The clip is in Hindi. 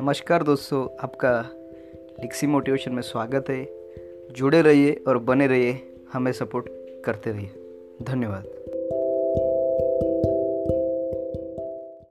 नमस्कार दोस्तों, आपका लिक्सी मोटिवेशन में स्वागत है। जुड़े रहिए और बने रहिए, हमें सपोर्ट करते रहिए। धन्यवाद।